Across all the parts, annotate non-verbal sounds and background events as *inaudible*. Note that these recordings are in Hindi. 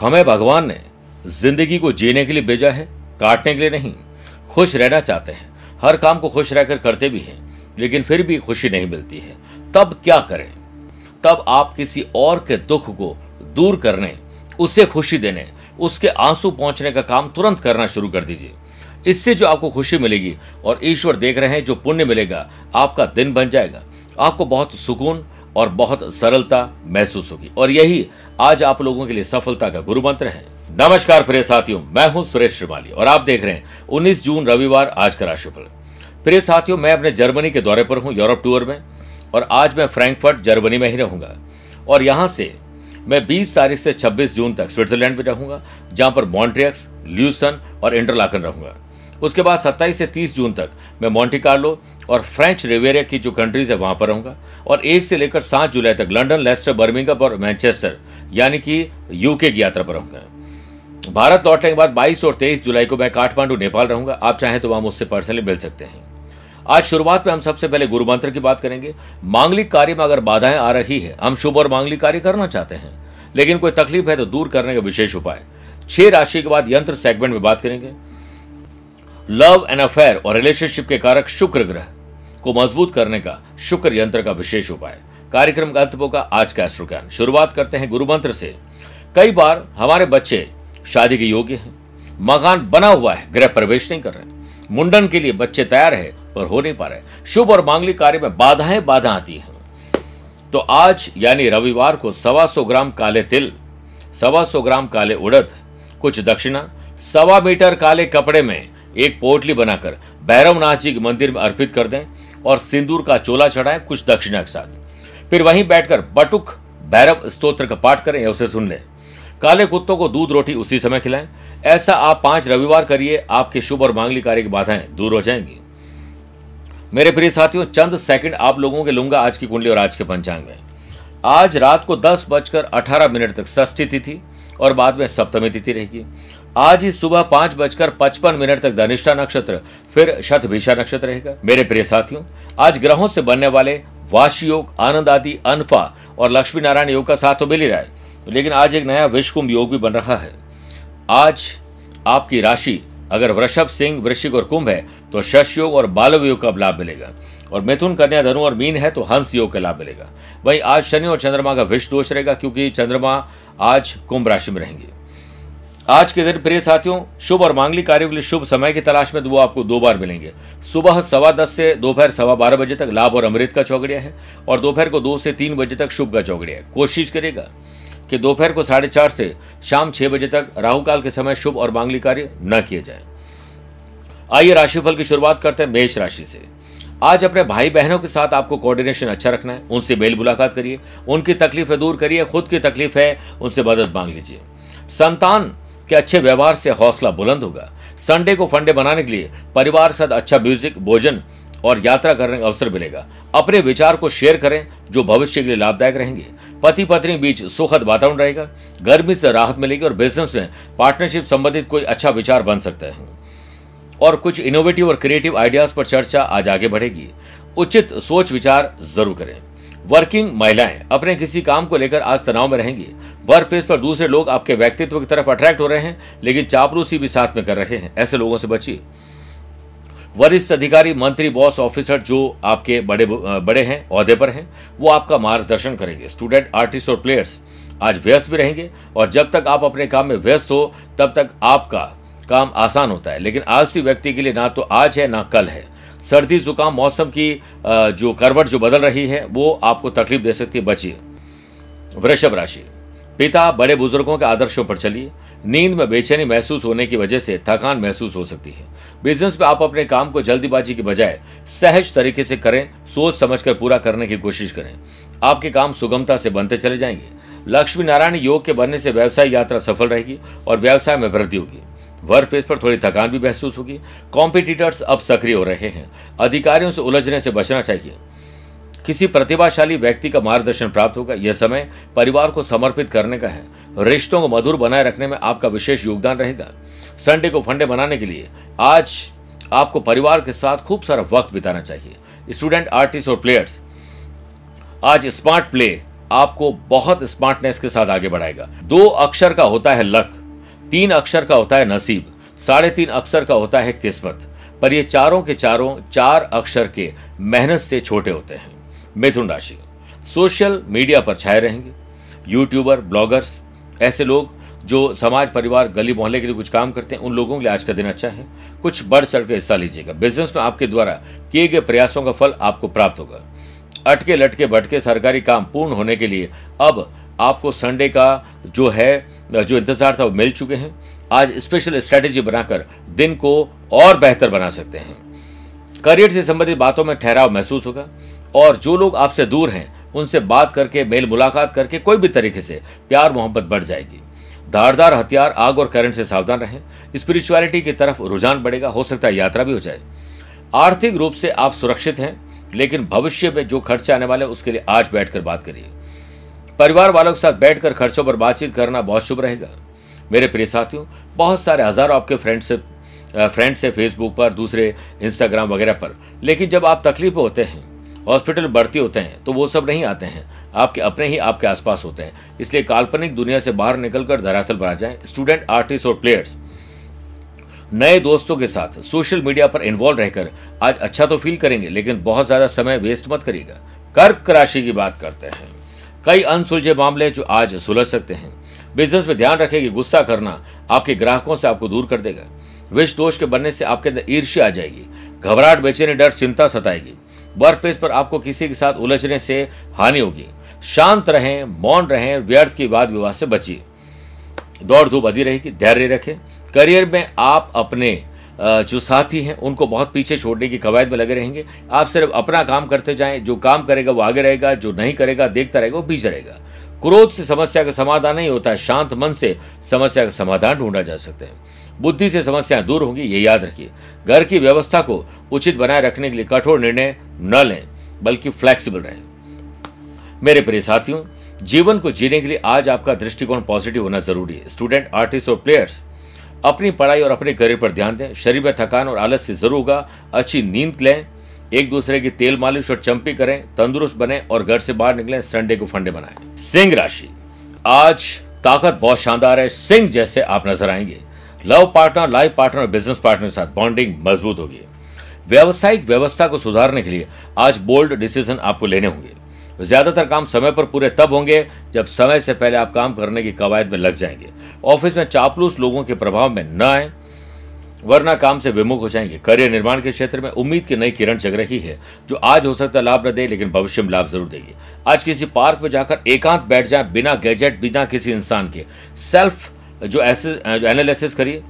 हमें भगवान ने ज़िंदगी को जीने के लिए भेजा है, काटने के लिए नहीं, खुश रहना चाहते हैं। हर काम को खुश रहकर करते भी हैं, लेकिन फिर भी खुशी नहीं मिलती है। तब क्या करें? तब आप किसी और के दुख को दूर करने, उसे खुशी देने, उसके आँसू पहुँचने का काम तुरंत करना शुरू कर दीजिए। इससे जो आपको खुशी मिलेगी और ईश्वर देख रहे हैं, जो पुण्य मिलेगा, आपका दिन बन जाएगा। आपको बहुत सुकून और बहुत सरलता महसूस होगी। और यही आज आप लोगों के लिए सफलता का गुरु मंत्र है। नमस्कार प्रिय साथियों, मैं हूँ सुरेश श्रीमाली और आप देख रहे हैं 19 जून रविवार आज का राशिफल। प्रिय साथियों, मैं अपने जर्मनी के दौरे पर हूँ, यूरोप टूर में, और आज मैं फ्रैंकफर्ट, जर्मनी में ही रहूँगा। और यहाँ से मैं 20 तारीख से 26 जून तक स्विट्जरलैंड में रहूँगा, जहाँ पर मॉन्ट्रियक्स, ल्यूसन और इंटरलाकन रहूँगा। उसके बाद 27 से 30 जून तक मैं मॉन्टी कार्लो और फ्रेंच रिवेरिया की जो कंट्रीज़ है, वहाँ पर रहूँगा। और एक से लेकर सात जुलाई तक लंडन लेस्टर बर्मिंगम और मैनचेस्टर यानी कि यूके की यात्रा पर रहूँगा। भारत लौटने के बाद 22 और 23 जुलाई को मैं काठमांडू, नेपाल रहूँगा। आप चाहें तो वहाँ मुझसे पर्सनली मिल सकते हैं। आज शुरुआत में हम सबसे पहले गुरु मंत्र की बात करेंगे। मांगलिक कार्य में अगर बाधाएँ आ रही है, हम शुभ और मांगलिक कार्य करना चाहते हैं। लेकिन कोई तकलीफ़ है तो दूर करने का विशेष उपाय। छह राशि के बाद यंत्र सेगमेंट में बात करेंगे। लव एंड अफेयर और रिलेशनशिप के कारक शुक्र ग्रह को मज़बूत करने का शुक्र यंत्र का विशेष उपाय। कार्यक्रम का अंत का आज का एस्ट्रो ज्ञान शुरुआत करते हैं गुरु मंत्र से। कई बार हमारे बच्चे शादी के योग्य हैं, मकान बना हुआ है, गृह प्रवेश नहीं कर रहे मुंडन के लिए बच्चे तैयार है पर हो नहीं पा रहे शुभ और मांगलिक कार्य में बाधाएँ बाधा आती हैं। तो आज यानी रविवार को सवा सौ ग्राम काले तिल, सवा सौ ग्राम काले उड़द, कुछ दक्षिणा, सवा मीटर काले कपड़े में एक पोटली बनाकर भैरवनाथ जी के मंदिर में अर्पित कर दें और सिंदूर का चोला चढ़ाएँ कुछ दक्षिणा के साथ। फिर वहीं बैठकर बटुक भैरव स्तोत्र का पाठ करें या उसे सुन लें। काले कुत्तों को दूध रोटी उसी समय खिलाएँ। ऐसा आप पाँच रविवार करिए, आपके शुभ और मांगली कार्य की बाधाएँ दूर हो जाएँगी। मेरे प्रिय साथियों, चंद सेकंड आप लोगों के लूँगा आज की कुंडली और आज के पंचांग में। आज रात को दस बजकर अठारह मिनट तक षष्ठी तिथि और बाद में सप्तमी तिथि रहेगी। आज ही सुबह पाँच बजकर पचपन मिनट तक धनिष्ठा नक्षत्र, फिर शतभिषा नक्षत्र रहेगा। मेरे प्रिय साथियों, आज ग्रहों से बनने वाले वाश योग, आनंद आदि, अनफा और लक्ष्मी नारायण योग का साथ तो मिल ही रहा है, लेकिन आज एक नया विश्वकुंभ योग भी बन रहा है। आज आपकी राशि, अगर वृषभ, सिंह, वृश्चिक और कुंभ है तो शश योग और बालव योग का लाभ मिलेगा। और मिथुन, कन्या, धनु और मीन है तो हंस योग का लाभ मिलेगा। वही आज शनि और चंद्रमा का विष दोष रहेगा, क्योंकि चंद्रमा आज कुंभ राशि में रहेंगे। आज के दिन प्रिय साथियों, शुभ और मांगलिक कार्यों के लिए शुभ समय की तलाश में वो आपको दो बार मिलेंगे। सुबह सवा दस से दोपहर सवा बारह बजे तक लाभ और अमृत का चौकड़िया है और दोपहर को दो से तीन बजे तक शुभ का चौकड़िया है। कोशिश करेगा कि दोपहर को साढ़े चार से शाम छह बजे तक राहुकाल के समय शुभ और मांगलिक कार्य न किए जाए। आइए राशिफल की शुरुआत करते हैं मेष राशि से। आज अपने भाई बहनों के साथ आपको कोऑर्डिनेशन अच्छा रखना है। उनसे मेल मुलाकात करिए। उनकी तकलीफें दूर करिए। खुद की तकलीफ़ है, उनसे मदद मांग लीजिए। संतान कि अच्छे व्यवहार से हौसला बुलंद होगा। संडे को फंडे बनाने के लिए परिवार के साथ अच्छा म्यूज़िक भोजन और यात्रा करने का अवसर मिलेगा। अपने विचार को शेयर करें, जो भविष्य के लिए लाभदायक रहेंगे। पति पत्नी बीच सुखद वातावरण रहेगा, गर्मी से राहत मिलेगी और बिज़नेस में पार्टनरशिप संबंधित कोई अच्छा विचार बन सकता है। और कुछ इनोवेटिव और क्रिएटिव आइडियाज़ पर चर्चा आज आगे बढ़ेगी। उचित सोच विचार ज़रूर करें। वर्किंग महिलाएँ अपने किसी काम को लेकर आज तनाव में रहेंगी। वर्क प्लेस पर दूसरे लोग आपके व्यक्तित्व की तरफ़ अट्रैक्ट हो रहे हैं, लेकिन चापलूसी भी साथ में कर रहे हैं। ऐसे लोगों से बचिए। वरिष्ठ अधिकारी, मंत्री बॉस ऑफिसर जो आपके बड़े बड़े हैं अहदे पर हैं, वो आपका मार्गदर्शन करेंगे। स्टूडेंट आर्टिस्ट और प्लेयर्स आज व्यस्त भी रहेंगे और जब तक आप अपने काम में व्यस्त हो, तब तक आपका काम आसान होता है। लेकिन आलसी व्यक्ति के लिए ना तो आज है, ना कल है। सर्दी, जुकाम, मौसम की जो करवट जो बदल रही है, वो आपको तकलीफ़ दे सकती है, बचिए। वृषभ राशि। पिता, बड़े बुज़ुर्गों के आदर्शों पर चलिए। नींद में बेचैनी महसूस होने की वजह से थकान महसूस हो सकती है। बिज़नेस में आप अपने काम को जल्दीबाजी की बजाय सहज तरीके से करें, सोच समझ कर पूरा करने की कोशिश करें। आपके काम सुगमता से बनते चले जाएँगे। लक्ष्मी नारायण योग के बनने से व्यवसाय यात्रा सफल रहेगी और व्यवसाय में वृद्धि होगी। वर्क प्लेस पर थोड़ी थकान भी महसूस होगी। कॉम्पिटिटर्स अब सक्रिय हो रहे हैं। अधिकारियों से उलझने से बचना चाहिए। किसी प्रतिभाशाली व्यक्ति का मार्गदर्शन प्राप्त होगा। यह समय परिवार को समर्पित करने का है। रिश्तों को मधुर बनाए रखने में आपका विशेष योगदान रहेगा। संडे को फंडे बनाने के लिए आज आपको परिवार के साथ खूब सारा वक्त बिताना चाहिए। स्टूडेंट आर्टिस्ट और प्लेयर्स आज स्मार्ट प्ले आपको बहुत स्मार्टनेस के साथ आगे बढ़ाएगा। दो अक्षर का होता है लक। तीन अक्षर का होता है नसीब, साढ़े तीन अक्षर का होता है किस्मत, पर ये चारों के चारों चार अक्षर के मेहनत से छोटे होते हैं। मिथुन राशि, सोशल मीडिया पर छाए रहेंगे, यूट्यूबर, ब्लॉगर्स, ऐसे लोग जो समाज, परिवार, गली, मोहल्ले के लिए कुछ काम करते हैं, उन लोगों के लिए आज का दिन अच्छा है। कुछ बढ़ चढ़ के हिस्सा लीजिएगा। बिज़नेस में आपके द्वारा किए गए प्रयासों का फल आपको प्राप्त होगा। अटके लटके भटके सरकारी काम पूर्ण होने के लिए अब आपको संडे का जो है जो इंतज़ार था वो मिल चुके हैं। आज स्पेशल स्ट्रेटेजी बनाकर दिन को और बेहतर बना सकते हैं। करियर से संबंधित बातों में ठहराव महसूस होगा और जो लोग आपसे दूर हैं, उनसे बात करके, मेल मुलाकात करके कोई भी तरीके से प्यार मोहब्बत बढ़ जाएगी। धारदार हथियार आग और करंट से सावधान रहें। स्पिरिचुअलिटी की तरफ़ रुझान बढ़ेगा, हो सकता है यात्रा भी हो जाए। आर्थिक रूप से आप सुरक्षित हैं, लेकिन भविष्य में जो खर्चे आने वाले उसके लिए आज बैठकर बात करिए। परिवार वालों के साथ बैठकर खर्चों पर बातचीत करना बहुत शुभ रहेगा। मेरे प्रिय साथियों, बहुत सारे हज़ारों आपके फ्रेंड से फ्रेंड्स है फेसबुक पर, दूसरे इंस्टाग्राम वगैरह पर। लेकिन जब आप तकलीफ़ होते हैं हॉस्पिटल भर्ती होते हैं तो वो सब नहीं आते हैं। आपके अपने ही आपके आसपास होते हैं। इसलिए काल्पनिक दुनिया से बाहर निकलकर धरातल पर आ जाए। स्टूडेंट आर्टिस्ट और प्लेयर्स नए दोस्तों के साथ सोशल मीडिया पर इन्वॉल्व रहकर आज अच्छा तो फील करेंगे, लेकिन बहुत ज़्यादा समय वेस्ट मत करिएगा। कर्क राशि की बात करते हैं। कई अनसुलझे मामले जो आज सुलझ सकते हैं। बिज़नेस में ध्यान रखें कि गुस्सा करना आपके ग्राहकों से आपको दूर कर देगा। विष दोष के बनने से आपके अंदर ईर्ष्या आ जाएगी। घबराहट, बेचैनी, डर, चिंता सताएगी। वर्क प्लेस पर आपको किसी के साथ उलझने से हानि होगी। शांत रहें, मौन रहें, व्यर्थ की वाद विवाद से बचिए। दौड़ धूप बधी रहेगी धैर्य रखें। करियर में आप अपने जो साथी हैं, उनको बहुत पीछे छोड़ने की कवायद में लगे रहेंगे। आप सिर्फ़ अपना काम करते जाएँ, जो काम करेगा वो आगे रहेगा, जो नहीं करेगा, देखता रहेगा, वो पीछे रहेगा। क्रोध से समस्या का समाधान नहीं होता है शांत मन से समस्या का समाधान ढूंढा जा सकता है। बुद्धि से समस्याएँ दूर होंगी, ये याद रखिए। घर की व्यवस्था को उचित बनाए रखने के लिए कठोर निर्णय न लें, बल्कि फ्लेक्सिबल रहें। मेरे प्रिय साथियों, जीवन को जीने के लिए आज आपका दृष्टिकोण पॉजिटिव होना ज़रूरी है। स्टूडेंट आर्टिस्ट और प्लेयर्स अपनी पढ़ाई और अपने करियर पर ध्यान दें। शरीर में थकान और आलस से ज़रूर होगा। अच्छी नींद लें। एक दूसरे की तेल मालिश और चंपी करें। तंदुरुस्त बने और घर से बाहर निकलें। संडे को फंडे बनाएँ। सिंह राशि। आज ताकत बहुत शानदार है। सिंह जैसे आप नज़र आएँगे। लव पार्टनर लाइफ पार्टनर और बिज़नेस पार्टनर के साथ बॉन्डिंग मज़बूत होगी। व्यावसायिक व्यवस्था को सुधारने के लिए आज बोल्ड डिसीज़न आपको लेने होंगे। ज़्यादातर काम समय पर पूरे तब होंगे जब समय से पहले आप काम करने की कवायद में लग जाएँगे। ऑफ़िस में चापलूस लोगों के प्रभाव में न आए, वरना काम से विमुख हो जाएँगे। करियर निर्माण के क्षेत्र में उम्मीद की नई किरण जग रही है, जो आज हो सकता है लाभ न दे, लेकिन भविष्य में लाभ ज़रूर देगी। आज किसी पार्क में जाकर एकांत बैठ जाए बिना गैजेट, बिना किसी इंसान के। सेल्फ जो एनालिसिस करिए,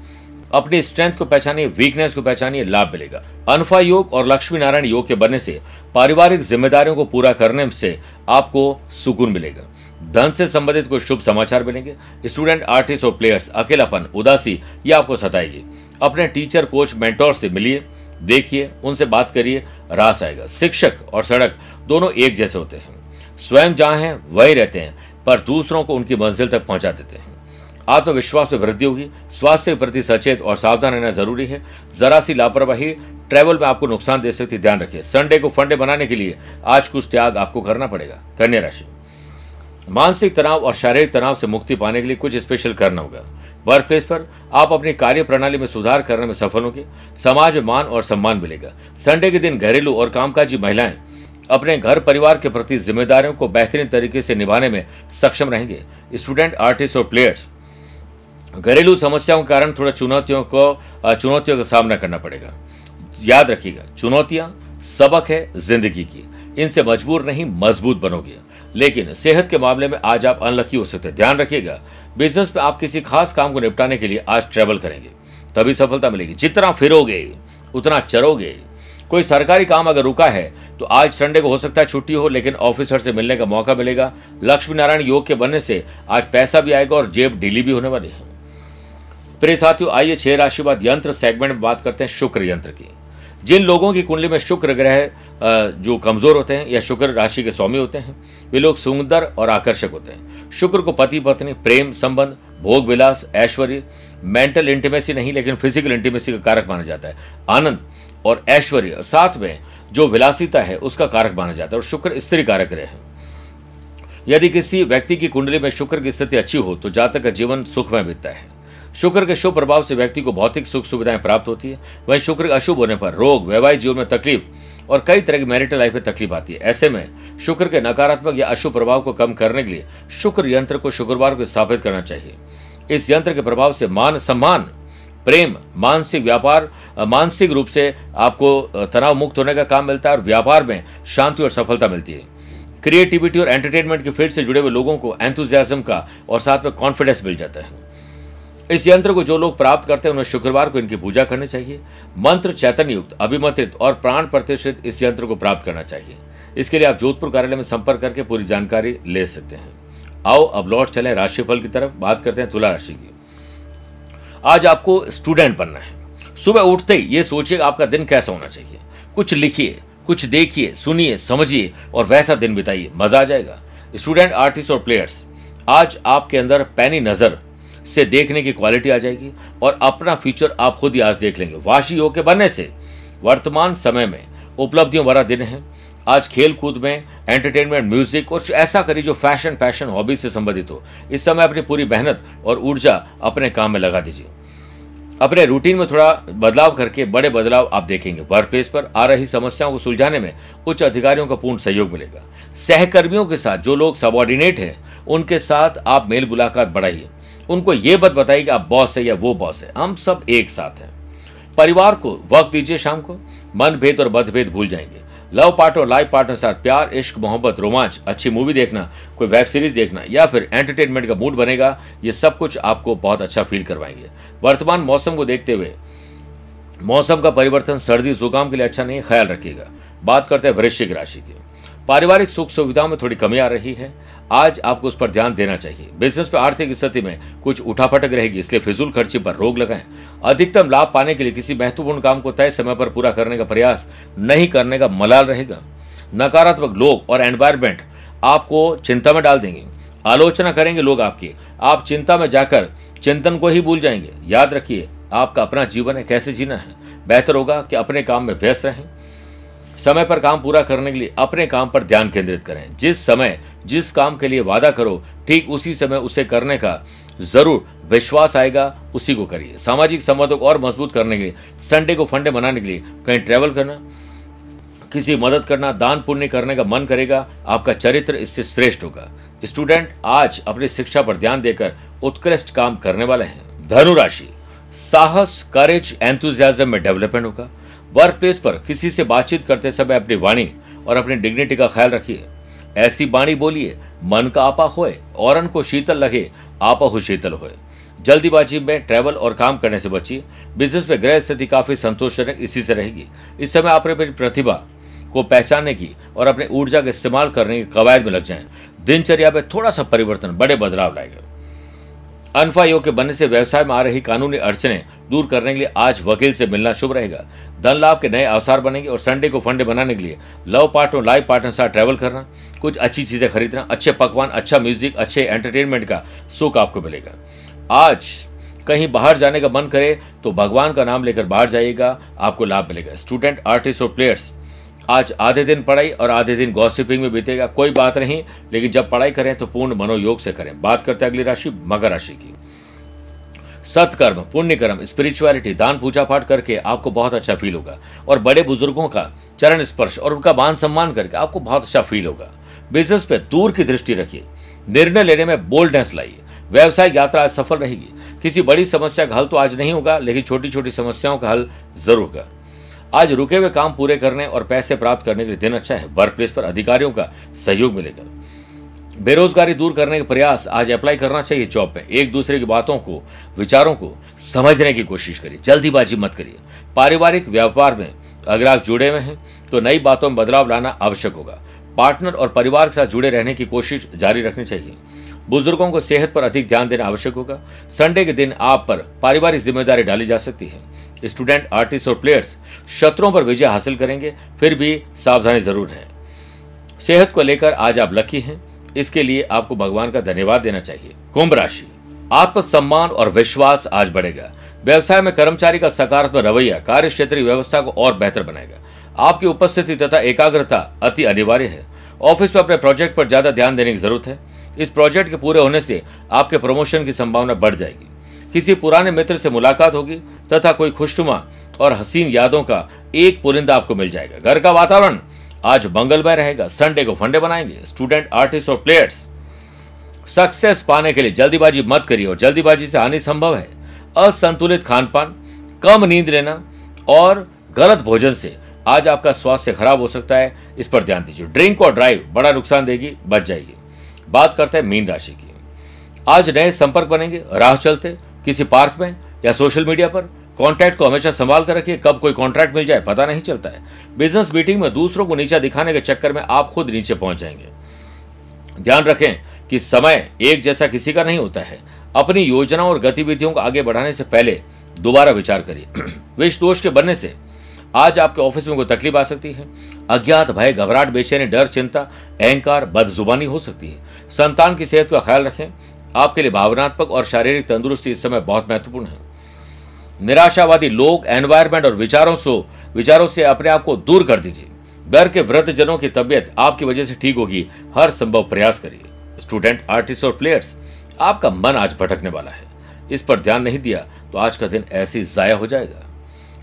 अपनी स्ट्रेंथ को पहचानिए, वीकनेस को पहचानिए, लाभ मिलेगा। अनफा योग और लक्ष्मी नारायण योग के बनने से पारिवारिक जिम्मेदारियों को पूरा करने से आपको सुकून मिलेगा। धन से संबंधित कुछ शुभ समाचार मिलेंगे। स्टूडेंट, आर्टिस्ट और प्लेयर्स, अकेलापन, उदासी, ये आपको सताएगी। अपने टीचर, कोच, मेंटोर से मिलिए, देखिए, उनसे बात करिए, रास आएगा। शिक्षक और सड़क दोनों एक जैसे होते हैं। स्वयं जहाँ हैं, वही रहते हैं, पर दूसरों को उनकी मंजिल तक पहुँचा देते हैं। आत्मविश्वास में वृद्धि होगी, स्वास्थ्य के प्रति सचेत और सावधान रहना ज़रूरी है। जरा सी लापरवाही, ट्रैवल में आपको नुकसान दे सकती ध्यान रखिए। संडे को फंडे बनाने के लिए आज कुछ त्याग आपको करना पड़ेगा। कन्या राशि। मानसिक तनाव और शारीरिक तनाव से मुक्ति पाने के लिए कुछ स्पेशल करना होगा। वर्क प्लेस पर आप अपनी कार्य प्रणाली में सुधार करने में सफल होंगे। समाज में मान और सम्मान मिलेगा। संडे के दिन घरेलू और कामकाजी महिलाएँ अपने घर परिवार के प्रति जिम्मेदारियों को बेहतरीन तरीके से निभाने में सक्षम रहेंगे। स्टूडेंट आर्टिस्ट और प्लेयर्स घरेलू समस्याओं के कारण थोड़ा चुनौतियों को चुनौतियों का सामना करना पड़ेगा। याद रखिएगा, चुनौतियाँ सबक है ज़िंदगी की। इनसे मजबूर नहीं, मज़बूत बनोगे। लेकिन सेहत के मामले में आज आप अनलकी हो सकते हैं। ध्यान रखिएगा बिज़नेस में आप किसी खास काम को निपटाने के लिए आज ट्रेवल करेंगे। तभी सफलता मिलेगी। जितना फिरोगे, उतना चरोगे। कोई सरकारी काम अगर रुका है तो आज संडे को हो सकता है छुट्टी हो, लेकिन ऑफिसर से मिलने का मौका मिलेगा। लक्ष्मी नारायण योग के बनने से आज पैसा भी आएगा और जेब ढीली भी होने वाली है। प्रिय साथियों, आइए छह राशि बाद यंत्र सेगमेंट में बात करते हैं शुक्र यंत्र की। जिन लोगों की कुंडली में शुक्र ग्रह जो कमज़ोर होते हैं या शुक्र राशि के स्वामी होते हैं, वे लोग सुंदर और आकर्षक होते हैं। शुक्र को पति, पत्नी, प्रेम, संबंध, भोग विलास, ऐश्वर्य मेंटल इंटीमेसी नहीं, लेकिन फ़िज़िकल इंटीमेसी का कारक माना जाता है। आनंद और ऐश्वर्य, साथ में जो विलासिता है, उसका कारक माना जाता है और शुक्र स्त्री कारक ग्रह है। यदि किसी व्यक्ति की कुंडली में शुक्र की स्थिति अच्छी हो तो जातक का जीवन सुख में बीतता है। शुक्र के शुभ प्रभाव से व्यक्ति को भौतिक सुख सुविधाएँ प्राप्त होती है। वहीं शुक्र के अशुभ होने पर रोग, वैवाहिक जीवन में तकलीफ़ और कई तरह की मैरिटल लाइफ में तकलीफ़ आती है। ऐसे में शुक्र के नकारात्मक या अशुभ प्रभाव को कम करने के लिए शुक्र यंत्र को शुक्रवार को स्थापित करना चाहिए। इस यंत्र के प्रभाव से मान सम्मान, प्रेम, मानसिक व्यापार, मानसिक रूप से आपको तनाव मुक्त होने का काम मिलता है और व्यापार में शांति और सफलता मिलती है। क्रिएटिविटी और एंटरटेनमेंट के फ़ील्ड से जुड़े हुए लोगों को एंथुजियाज्म का और साथ में कॉन्फिडेंस मिल जाता है। इस यंत्र को जो लोग प्राप्त करते हैं, उन्हें शुक्रवार को इनकी पूजा करनी चाहिए। मंत्र चैतन्य युक्त अभिमंत्रित और प्राण प्रतिष्ठित इस यंत्र को प्राप्त करना चाहिए। इसके लिए आप जोधपुर कार्यालय में संपर्क करके पूरी जानकारी ले सकते हैं। आओ, अब लौट चले राशिफल की तरफ़। बात करते हैं तुला राशि की। आज आपको स्टूडेंट बनना है। सुबह उठते ही ये सोचिए आपका दिन कैसा होना चाहिए। कुछ लिखिए, कुछ देखिए, सुनिए, समझिए और वैसा दिन बिताइए। मज़ा आ जाएगा। स्टूडेंट, आर्टिस्ट और प्लेयर्स, आज आपके अंदर पैनी नज़र से देखने की क्वालिटी आ जाएगी और अपना फ्यूचर आप खुद ही आज देख लेंगे। वाशी योग के बनने से वर्तमान समय में उपलब्धियों भरा दिन है। आज खेल कूद में एंटरटेनमेंट म्यूज़िक और ऐसा करिए जो फ़ैशन फ़ैशन हॉबी से संबंधित हो। इस समय अपनी पूरी मेहनत और ऊर्जा अपने काम में लगा दीजिए। अपने रूटीन में थोड़ा बदलाव करके बड़े बदलाव आप देखेंगे। वर्क प्लेस पर आ रही समस्याओं को सुलझाने में उच्च अधिकारियों का पूर्ण सहयोग मिलेगा। सहकर्मियों के साथ जो लोग सबॉर्डिनेट हैं, उनके साथ आप मेल मुलाकात बढ़ाइए। उनको ये बात बताइए कि आप बॉस है या वो बॉस है। हम सब एक साथ हैं। परिवार को वक्त दीजिए शाम को। मन भेद और मतभेद भूल जाएँगे। लव पार्टनर लाइफ पार्टनर साथ प्यार, इश्क, मोहब्बत, रोमांच, अच्छी मूवी देखना, कोई वेब सीरीज़ देखना या फिर एंटरटेनमेंट का मूड बनेगा, ये सब कुछ आपको बहुत अच्छा फील करवाएँगे। वर्तमान मौसम को देखते हुए मौसम का परिवर्तन, सर्दी, जुकाम के लिए अच्छा नहीं ख्याल रखिएगा। बात करते हैं वृश्चिक राशि की। पारिवारिक सुख सुविधाओं में थोड़ी कमी आ रही है। आज आपको उस पर ध्यान देना चाहिए। बिज़नेस पर आर्थिक स्थिति में कुछ उठापटक रहेगी, इसलिए फिजूल खर्ची पर रोक लगाएँ। अधिकतम लाभ पाने के लिए किसी महत्वपूर्ण काम को तय समय पर पूरा करने का प्रयास नहीं करने का मलाल रहेगा। नकारात्मक लोग और एनवायरमेंट आपको चिंता में डाल देंगे। आलोचना करेंगे लोग आपकी। आप चिंता में जाकर चिंतन को ही भूल जाएँगे। याद रखिए, आपका अपना जीवन है, कैसे जीना है? बेहतर होगा कि अपने काम में व्यस्त रहें। समय पर काम पूरा करने के लिए अपने काम पर ध्यान केंद्रित करें। जिस समय, जिस काम के लिए वादा करो, ठीक उसी समय उसे करने का ज़रूर विश्वास आएगा, उसी को करिए। सामाजिक संबंधों को और मज़बूत करने के लिए, संडे को फंडे मनाने के लिए कहीं ट्रेवल करना, किसी मदद करना, दान पुण्य करने का मन करेगा, आपका चरित्र इससे श्रेष्ठ होगा। स्टूडेंट, आज अपनी शिक्षा पर ध्यान देकर उत्कृष्ट काम करने वाले हैं। धनुराशि, साहस करेज एंथुजियाज्म में डेवलपमेंट होगा। वर्क प्लेस पर किसी से बातचीत करते समय अपनी वाणी और अपनी डिग्निटी का ख्याल रखिए। ऐसी वाणी बोलिए, मन का आपा होए और को शीतल लगे, आपा हो शीतल होए। जल्दीबाजी में ट्रैवल और काम करने से बचिए। बिज़नेस में ग्रह स्थिति काफ़ी संतोषजनक इसी से रहेगी। इस समय आप अपनी प्रतिभा को पहचानने की और अपने ऊर्जा का इस्तेमाल करने की कवायद में लग जाएँ। दिनचर्या में थोड़ा सा परिवर्तन, बड़े बदलाव लाएगा। अनफा योग के बनने से व्यवसाय में आ रही कानूनी अड़चने दूर करने के लिए आज वकील से मिलना शुभ रहेगा। धन लाभ के नए अवसर बनेंगे और संडे को फंडे बनाने के लिए लव पार्टनर लाइफ पार्टनर साथ ट्रैवल करना, कुछ अच्छी चीज़ें खरीदना, अच्छे पकवान अच्छा म्यूज़िक अच्छे एंटरटेनमेंट का सुख आपको मिलेगा। आज कहीं बाहर जाने का मन करे तो भगवान का नाम लेकर बाहर जाइएगा, आपको लाभ मिलेगा। स्टूडेंट आर्टिस्ट और प्लेयर्स आज आधे दिन पढ़ाई और आधे दिन गॉसिपिंग में बीतेगा, कोई बात नहीं, लेकिन जब पढ़ाई करें तो पूर्ण मनोयोग से करें। बात करते हैं अगली राशि, मकर राशि की। सत्कर्म पुण्य कर्म स्पिरिचुअलिटी दान पूजा पाठ करके आपको बहुत अच्छा फील होगा। और बड़े बुज़ुर्गों का चरण स्पर्श और उनका मान सम्मान करके आपको बहुत अच्छा फील होगा। बिज़नेस पे दूर की दृष्टि रखिए। निर्णय लेने में बोल्डनेस लाइए। व्यवसाय यात्रा आज सफल रहेगी। किसी बड़ी समस्या का हल तो आज नहीं होगा, लेकिन छोटी छोटी समस्याओं का हल ज़रूर होगा। आज रुके हुए काम पूरे करने और पैसे प्राप्त करने के लिए दिन अच्छा है। वर्क प्लेस पर अधिकारियों का सहयोग मिलेगा। बेरोजगारी दूर करने का प्रयास आज अप्लाई करना चाहिए जॉब पे। एक दूसरे की बातों को, विचारों को समझने की कोशिश करिए। जल्दीबाजी मत करिए। पारिवारिक व्यापार में अगर आप जुड़े हुए हैं तो नई बातों में बदलाव लाना आवश्यक होगा। पार्टनर और परिवार के साथ जुड़े रहने की कोशिश जारी रखनी चाहिए। बुज़ुर्गों को सेहत पर अधिक ध्यान देना आवश्यक होगा। संडे के दिन आप पर पारिवारिक ज़िम्मेदारी डाली जा सकती है। स्टूडेंट, आर्टिस्ट और प्लेयर्स शत्रुओं पर विजय हासिल करेंगे, फिर भी सावधानी ज़रूर है। सेहत को लेकर आज आप लकी हैं। इसके लिए आपको भगवान का धन्यवाद देना चाहिए। कुंभ राशि। आत्मसम्मान और विश्वास आज बढ़ेगा। व्यवसाय में कर्मचारी का सकारात्मक रवैया कार्य क्षेत्रीय व्यवस्था को और बेहतर बनाएगा। आपकी उपस्थिति तथा एकाग्रता अति अनिवार्य है। ऑफ़िस में अपने प्रोजेक्ट पर ज़्यादा ध्यान देने की ज़रूरत है। इस प्रोजेक्ट के पूरे होने से आपके प्रमोशन की संभावना बढ़ जाएगी। किसी पुराने मित्र से मुलाकात होगी। तथा कोई खुशनुमा और हसीन यादों का एक पुरिंदा आपको मिल जाएगा। घर का वातावरण, आज मंगलमय रहेगा। संडे को फंडे बनाएँगे। स्टूडेंट आर्टिस्ट और प्लेयर्स सक्सेस पाने के लिए जल्दीबाजी मत करिए और जल्दीबाजी से हानि संभव है। असंतुलित खान पान कम नींद लेना और गलत भोजन से आज आपका स्वास्थ्य खराब हो सकता है। इस पर ध्यान दीजिए। ड्रिंक और ड्राइव बड़ा नुकसान देगी, बच जाएगी। बात करते हैं मीन राशि की। आज नए संपर्क बनेंगे। राह चलते, किसी पार्क में या सोशल मीडिया पर। कॉन्ट्रैक्ट को हमेशा संभाल कर रखिए, कब कोई कॉन्ट्रैक्ट मिल जाए, पता नहीं चलता है। बिज़नेस मीटिंग में दूसरों को नीचा दिखाने के चक्कर में आप खुद नीचे पहुँच जाएँगे। ध्यान रखें कि समय एक जैसा किसी का नहीं होता है। अपनी योजनाओं और गतिविधियों को आगे बढ़ाने से पहले दोबारा विचार करिए। *clears throat* विष दोष के बनने से आज आपके ऑफ़िस में कोई तकलीफ़ आ सकती है। अज्ञात भय, घबराहट, बेचैनी, डर, चिंता, अहंकार, बदजुबानी हो सकती है। संतान की सेहत का ख्याल रखें। आपके लिए भावनात्मक और शारीरिक तंदुरुस्ती इस समय बहुत महत्वपूर्ण है। निराशावादी लोग एनवायरमेंट और विचारों से विचारों से अपने आप को दूर कर दीजिए। घर के वृद्ध जनों की तबियत आपकी वजह से ठीक होगी। हर संभव प्रयास करिए। स्टूडेंट आर्टिस्ट और प्लेयर्स आपका मन आज भटकने वाला है। इस पर ध्यान नहीं दिया तो आज का दिन ऐसे ही जाया हो जाएगा।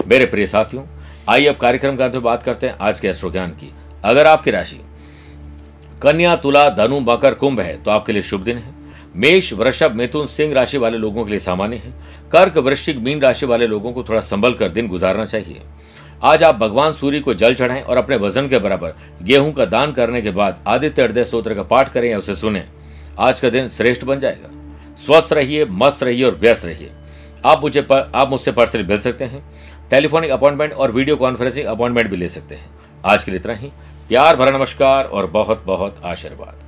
मेरे प्रिय साथियों, आइए अब कार्यक्रम के अंत में बात करते हैं आज के एस्ट्रो ज्ञान की। अगर आपकी राशि कन्या, तुला, धनु, मकर, कुंभ है तो आपके लिए शुभ दिन है। मेष वृषभ मिथुन सिंह राशि वाले लोगों के लिए सामान्य है। कर्क वृश्चिक मीन राशि वाले लोगों को थोड़ा संभल कर दिन गुजारना चाहिए। आज आप भगवान सूर्य को जल चढ़ाएँ और अपने वज़न के बराबर गेहूँ का दान करने के बाद आदित्य हृदय स्त्रोत्र का पाठ करें या उसे सुने। आज का दिन श्रेष्ठ बन जाएगा। स्वस्थ रहिए मस्त रहिए और व्यस्त रहिए। आप मुझे पर, आप मुझसे पर्सनली मिल सकते हैं। टेलीफोनिक अपॉइंटमेंट और वीडियो कॉन्फ्रेंसिंग अपॉइंटमेंट भी ले सकते हैं। आज के लिए इतना ही। प्यार भरा नमस्कार और बहुत बहुत आशीर्वाद।